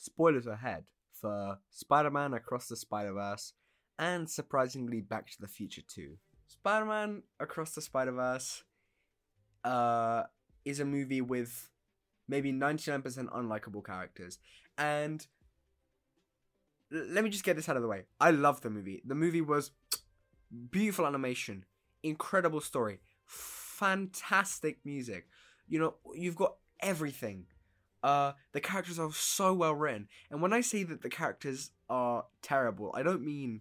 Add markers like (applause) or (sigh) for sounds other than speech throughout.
spoilers ahead for Spider-Man Across the Spider-Verse and surprisingly Back to the Future 2. Spider-Man Across the Spider-Verse uh, is a movie with maybe 99% unlikable characters. And let me just get this out of the way. I love the movie. The movie was beautiful animation, incredible story, fantastic music. You know, you've got everything. Uh, the characters are so well written, and when I say that the characters are terrible, I don't mean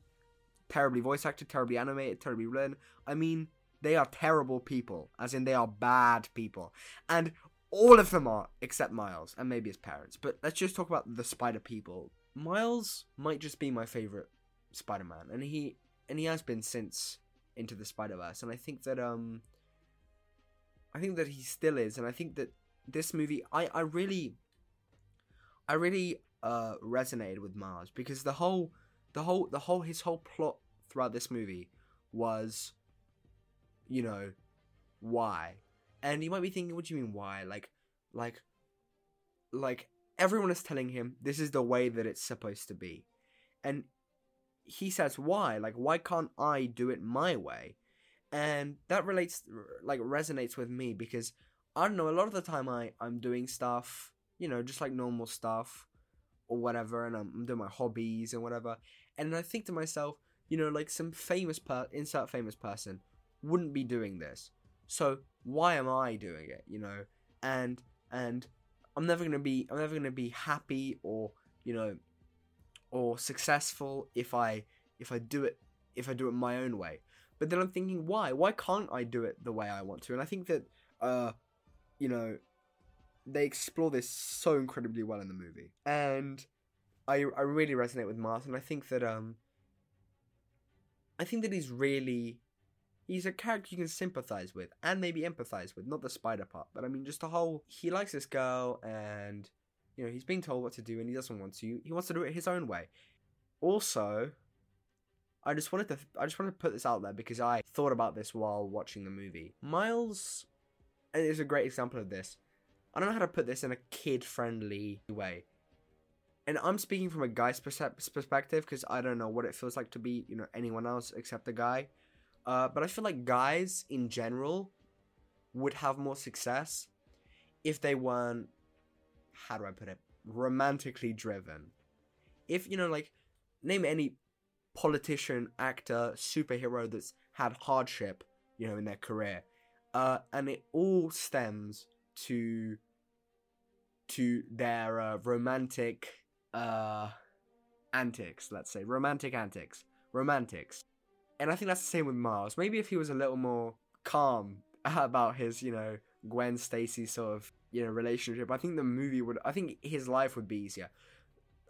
terribly voice acted, terribly animated, terribly written. I mean they are terrible people, as in they are bad people, and all of them are except Miles and maybe his parents. But let's just talk about the Spider people. Miles might just be my favorite Spider-Man, and he and he has been since Into the Spider-Verse, and I think that um, I think that he still is, and I think that this movie, I I really, I really uh resonated with Miles because the whole, the whole, the whole, his whole plot throughout this movie was, you know, why, and you might be thinking, what do you mean why? Like, like, like everyone is telling him this is the way that it's supposed to be, and he says why like why can't i do it my way? And that relates like resonates with me because i don't know a lot of the time i i'm doing stuff you know just like normal stuff or whatever and i'm, doing my hobbies and whatever and i think to myself you know like some famous per insert famous person wouldn't be doing this so why am i doing it you know and and i'm never gonna be i'm never gonna be happy or you know or successful if I if I do it if I do it my own way. But then I'm thinking, why? Why can't I do it the way I want to? And I think that uh, you know, they explore this so incredibly well in the movie, and I I really resonate with Martin. I think that um, I think that he's really he's a character you can sympathize with and maybe empathize with, not the spider part, but I mean just the whole he likes this girl and you know, he's being told what to do and he doesn't want to. He wants to do it his own way. Also, I just wanted to I just wanted to put this out there because I thought about this while watching the movie. Miles is a great example of this. I don't know how to put this in a kid-friendly way. And I'm speaking from a guy's perspective because I don't know what it feels like to be, you know, anyone else except a guy. Uh, but I feel like guys in general would have more success if they weren't how do I put it? Romantically driven. If, you know, like, name any politician, actor, superhero that's had hardship, you know, in their career. Uh, and it all stems to to their uh, romantic uh antics, let's say. Romantic antics. Romantics. And I think that's the same with Miles. Maybe if he was a little more calm (laughs) about his, you know, Gwen Stacy sort of you know relationship, I think the movie would. I think his life would be easier.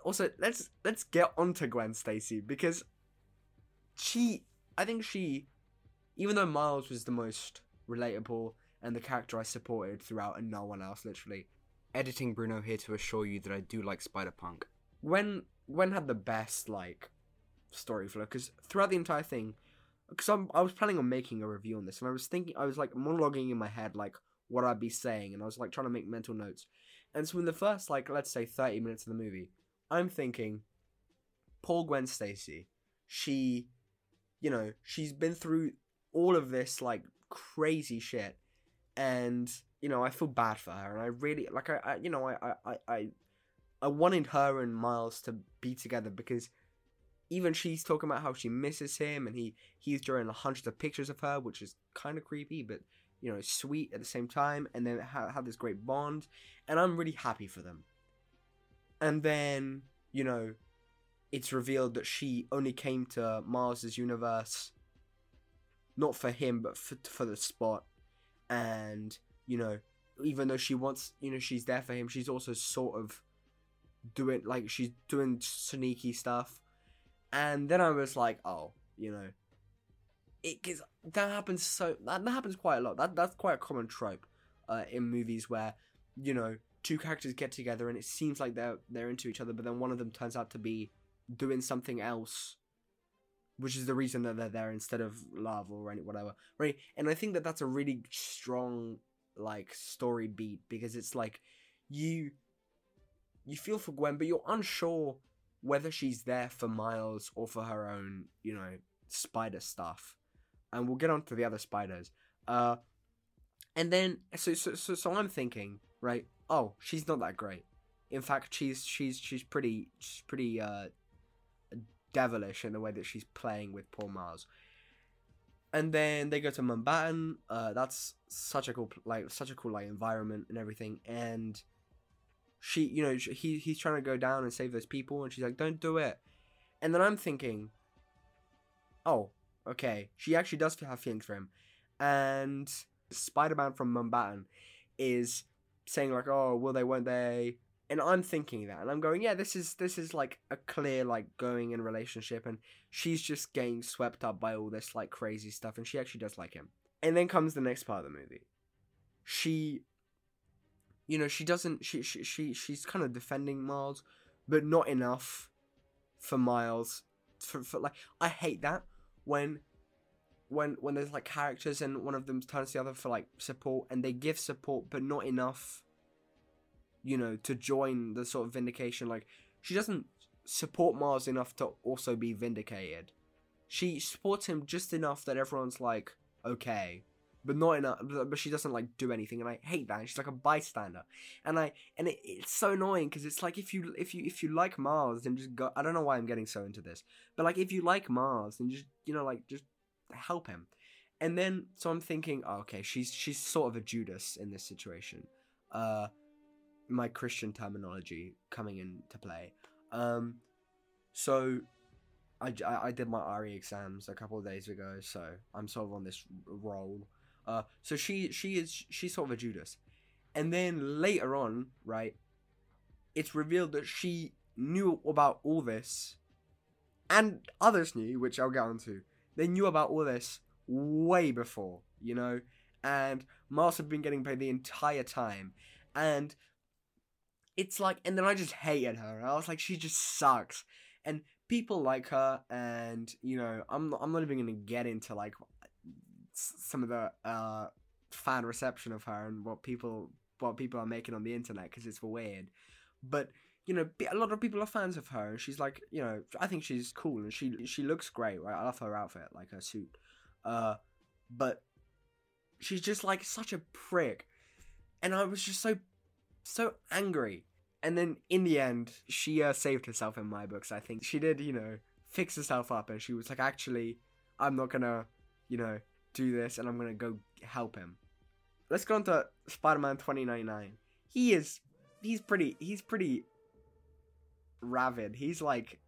Also, let's let's get onto Gwen Stacy because she, I think she, even though Miles was the most relatable and the character I supported throughout, and no one else, literally. Editing Bruno here to assure you that I do like Spider Punk. Gwen Gwen had the best like story flow because throughout the entire thing, because I was planning on making a review on this, and I was thinking I was like monologuing in my head like what I'd be saying, and I was like trying to make mental notes. And so in the first like let's say thirty minutes of the movie, I'm thinking, Paul Gwen Stacy, she, you know, she's been through all of this like crazy shit, and you know I feel bad for her, and I really like I, I you know I I I I wanted her and Miles to be together because even she's talking about how she misses him and he he's drawing hundreds of pictures of her which is kind of creepy but you know sweet at the same time. And then have, have this great bond. And i'm really happy for them. And then you know it's revealed that she only came to Miles's universe not for him but for, for the spot and you know even though she wants you know she's there for him she's also sort of doing like she's doing sneaky stuff and then I was like, oh, you know, it cause that happens so that, that happens quite a lot. That that's quite a common trope uh, in movies where you know two characters get together and it seems like they're they're into each other, but then one of them turns out to be doing something else, which is the reason that they're there instead of love or any whatever, right? And I think that that's a really strong like story beat because it's like you you feel for Gwen, but you're unsure whether she's there for Miles or for her own, you know, spider stuff. And we'll get on to the other spiders. Uh, and then so so so, so I'm thinking, right? Oh, she's not that great. In fact, she's she's she's pretty she's pretty uh devilish in the way that she's playing with poor Miles. And then they go to Mumbattan. Uh, that's such a cool like such a cool like environment and everything. And she, you know, he he's trying to go down and save those people, and she's like, "Don't do it." And then I'm thinking, oh, okay, she actually does have feelings for him, and Spider-Man from Mumbattan is saying like, "Oh, will they? Won't they?" And I'm thinking that, and I'm going, "Yeah, this is this is like a clear like going in relationship, and she's just getting swept up by all this like crazy stuff, and she actually does like him." And then comes the next part of the movie. She, you know, she doesn't. She she, she she's kind of defending Miles, but not enough for Miles. For, for like, I hate that when when when there's like characters and one of them turns to the other for like support and they give support but not enough you know to join the sort of vindication like she doesn't support Miles enough to also be vindicated she supports him just enough that everyone's like okay but not enough but she doesn't like do anything and i hate that she's like a bystander and i and it, it's so annoying because it's like if you if you if you like Miles, then just go i don't know why i'm getting so into this but like if you like Miles, then just you know like just help him. And then so I'm thinking, oh, okay, she's she's sort of a Judas in this situation. Uh my Christian terminology coming into play. Um so I, I, did my RE exams a couple of days ago, so I'm sort of on this roll. Uh so she she is she's sort of a Judas. And then later on, right, it's revealed that she knew about all this and others knew, which I'll get onto they knew about all this way before, you know? And Miles had been getting paid the entire time. And it's like, and then I just hated her. I was like, she just sucks. And people like her, and, you know, I'm, I'm not even to get into, like, some of the uh, fan reception of her and what people what people are making on the internet because it's weird. But you know, a lot of people are fans of her, and she's like, you know, I think she's cool, and she she looks great, right? I love her outfit, like her suit, uh, but she's just like such a prick, and I was just so so angry. And then in the end, she uh, saved herself in my books. I think she did, you know, fix herself up, and she was like, actually, I'm not gonna, you know, do this, and I'm gonna go help him. Let's go on to Spider-Man 2099. He is, he's pretty, he's pretty Ravid. He's like,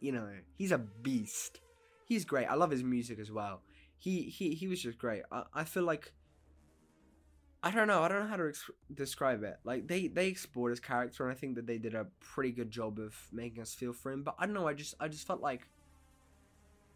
you know, he's a beast. He's great. I love his music as well. He he he was just great. I, I feel like I don't know. I don't know how to ex- describe it. Like they they explored his character, and I think that they did a pretty good job of making us feel for him. But I don't know. I just I just felt like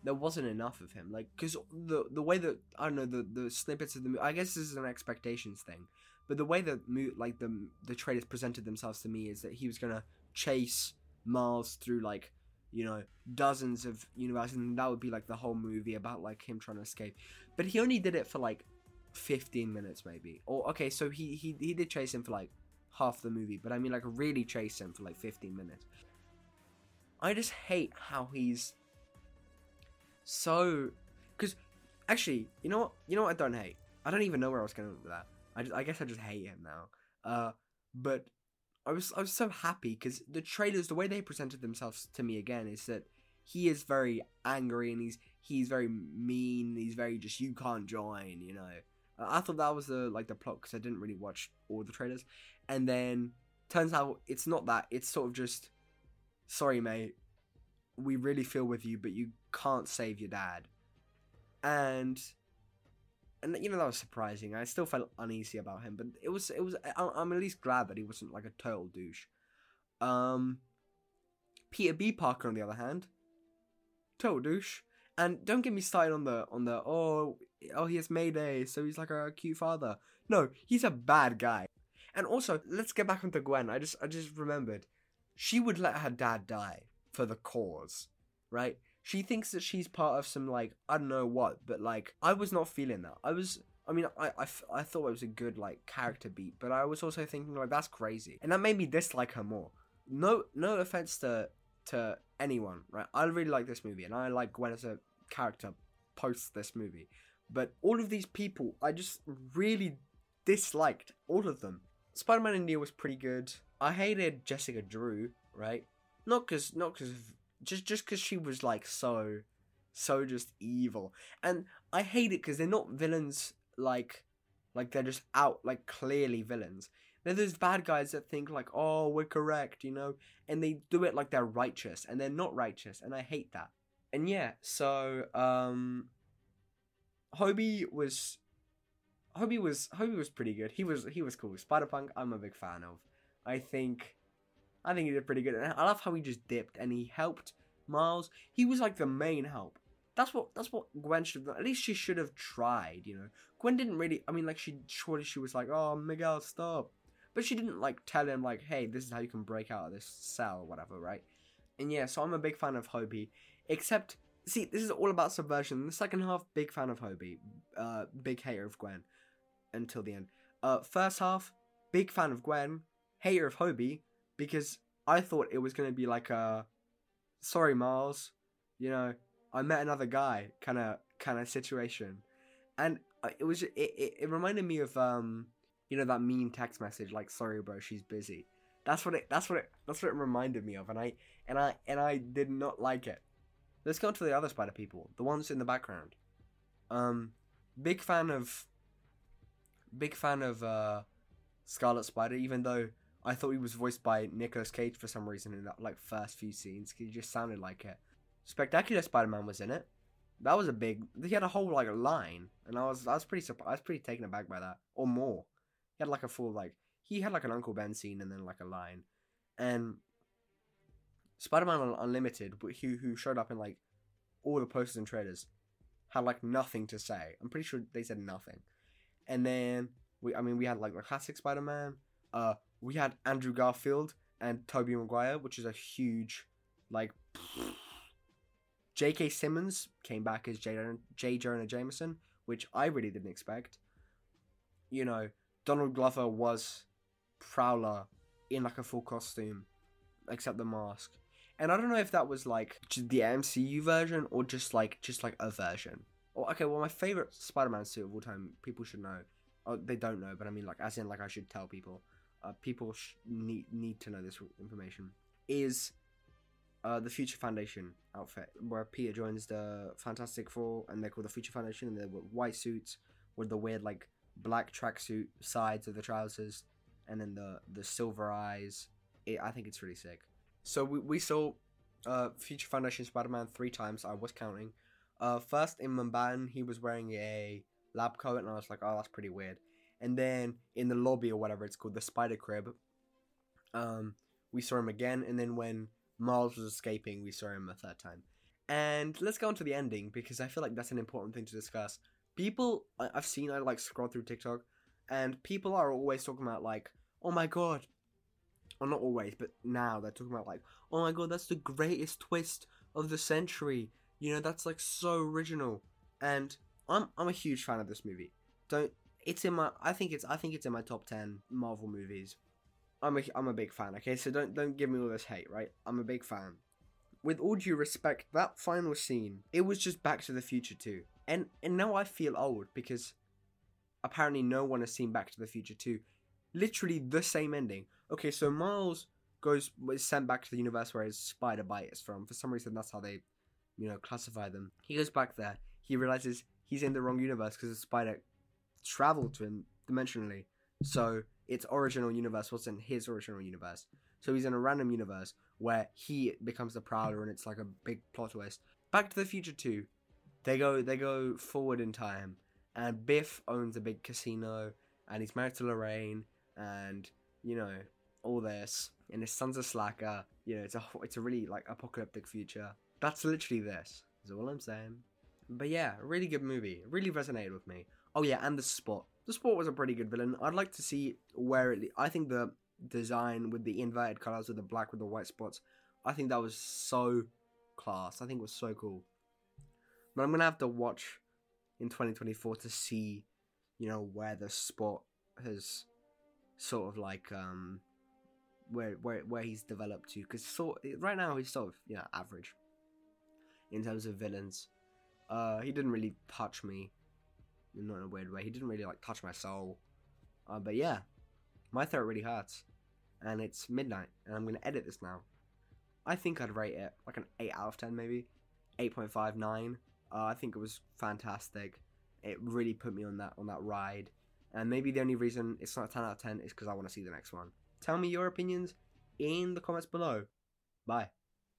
there wasn't enough of him. Like because the the way that I don't know the the snippets of the I guess this is an expectations thing. But the way that like the the trailers presented themselves to me is that he was gonna chase Miles through like you know dozens of universes, and that would be like the whole movie about like him trying to escape. But he only did it for like 15 minutes maybe. Or okay, so he he he did chase him for like half the movie, but I mean like really chase him for like 15 minutes. I just hate how he's so because actually, you know what? You know what I don't hate. I don't even know where I was going with that. I just, I guess I just hate him now. Uh, but I was I was so happy because the trailers, the way they presented themselves to me again, is that he is very angry and he's he's very mean. He's very just you can't join, you know. I thought that was the like the plot because I didn't really watch all the trailers, and then turns out it's not that. It's sort of just, sorry mate, we really feel with you, but you can't save your dad, and and you know that was surprising. I still felt uneasy about him, but it was it was. I'm at least glad that he wasn't like a total douche. Um, Peter B. Parker, on the other hand, total douche. And don't get me started on the on the oh oh he has Mayday, so he's like a cute father. No, he's a bad guy. And also, let's get back onto Gwen. I just I just remembered, she would let her dad die for the cause, right? she thinks that she's part of some like I don't know what, but like I was not feeling that. I was. I mean, I, I, I thought it was a good like character beat, but I was also thinking like that's crazy, and that made me dislike her more. no no offense to to anyone, right? I really like this movie, and I like Gwen as a character post this movie. But all of these people, I just really disliked all of them. Spider-Man India was pretty good. I hated Jessica Drew, right? Not cause, not cause, just just cause she was like so, so just evil, and I hate it because they're not villains like, like they're just out like clearly villains. They're those bad guys that think like, oh, we're correct, you know, and they do it like they're righteous, and they're not righteous, and I hate that. And yeah, so um, Hobie was, Hobie was Hobie was pretty good. He was he was cool. Spider Punk, I'm a big fan of. I think, I think he did pretty good. And I love how he just dipped and he helped Miles. He was like the main help. That's what that's what Gwen should have. At least she should have tried, you know. Gwen didn't really. I mean, like she surely she was like, "Oh, Miguel, stop," but she didn't like tell him like, "Hey, this is how you can break out of this cell or whatever," right? And yeah, so I'm a big fan of Hobie. Except, see, this is all about subversion. The second half, big fan of Hobie, uh, big hater of Gwen, until the end. Uh, first half, big fan of Gwen, hater of Hobie, because I thought it was gonna be like a, sorry Miles, you know, I met another guy kind of kind of situation, and it was it, it, it reminded me of um you know that mean text message like sorry bro she's busy. That's what it that's what it that's what it reminded me of, and I and I and I did not like it. Let's go on to the other spider people, the ones in the background. Um, big fan of big fan of uh Scarlet Spider, even though I thought he was voiced by Nicolas Cage for some reason in that like first few scenes. He just sounded like it. Spectacular Spider-Man was in it. That was a big. He had a whole like line, and I was I was pretty surprised. I was pretty taken aback by that, or more. He had like a full like he had like an Uncle Ben scene and then like a line, and Spider-Man Unlimited, who who showed up in like all the posters and trailers, had like nothing to say. I'm pretty sure they said nothing, and then we I mean we had like the classic Spider-Man. Uh, we had Andrew Garfield and Tobey Maguire, which is a huge like. (sniffs) J.K. Simmons came back as J. J. Jonah Jameson, which I really didn't expect. You know, Donald Glover was Prowler in like a full costume, except the mask. And I don't know if that was like the MCU version or just like just like a version. Or okay, well, my favorite Spider-Man suit of all time, people should know. Oh, they don't know, but I mean, like, as in, like, I should tell people. Uh, people sh- need need to know this information. Is uh, the Future Foundation outfit, where Peter joins the Fantastic Four, and they're called the Future Foundation, and they're white suits with the weird like black tracksuit sides of the trousers, and then the the silver eyes. It, I think it's really sick. So we we saw uh, Future Foundation Spider-Man three times. I was counting. Uh, first in Manhattan, he was wearing a lab coat, and I was like, oh, that's pretty weird. And then in the lobby or whatever it's called, the Spider Crib, um, we saw him again. And then when Miles was escaping, we saw him a third time. And let's go on to the ending because I feel like that's an important thing to discuss. People I've seen, I like scroll through TikTok, and people are always talking about like, oh my god, well not always, but now they're talking about like, oh my god, that's the greatest twist of the century. You know, that's like so original. And I'm I'm a huge fan of this movie. Don't it's in my I think it's I think it's in my top ten Marvel movies. I'm a I'm a big fan. Okay, so don't don't give me all this hate, right? I'm a big fan. With all due respect, that final scene, it was just Back to the Future 2, and and now I feel old because apparently no one has seen Back to the Future 2. Literally the same ending. Okay, so Miles goes is sent back to the universe where his spider bite is from. For some reason, that's how they, you know, classify them. He goes back there. He realizes he's in the wrong universe because the spider traveled to him dimensionally. So its original universe wasn't his original universe. So he's in a random universe where he becomes the Prowler, and it's like a big plot twist. Back to the Future 2, they go they go forward in time, and Biff owns a big casino, and he's married to Lorraine, and you know all this, and his son's a slacker. You know, it's a it's a really like apocalyptic future. That's literally this. Is all I'm saying. But yeah, really good movie. Really resonated with me. Oh yeah, and the spot the spot was a pretty good villain. I'd like to see where it. I think the design with the inverted colors with the black with the white spots. I think that was so class. I think it was so cool. But I'm gonna have to watch in 2024 to see, you know, where the spot has sort of like um where where where he's developed to. Because sort right now he's sort of you know average in terms of villains. Uh, he didn't really touch me, not in a weird way. He didn't really like touch my soul. Uh, but yeah, my throat really hurts, and it's midnight, and I'm gonna edit this now. I think I'd rate it like an eight out of ten, maybe eight point five nine. Uh, I think it was fantastic. It really put me on that on that ride, and maybe the only reason it's not a ten out of ten is because I want to see the next one. Tell me your opinions in the comments below. Bye.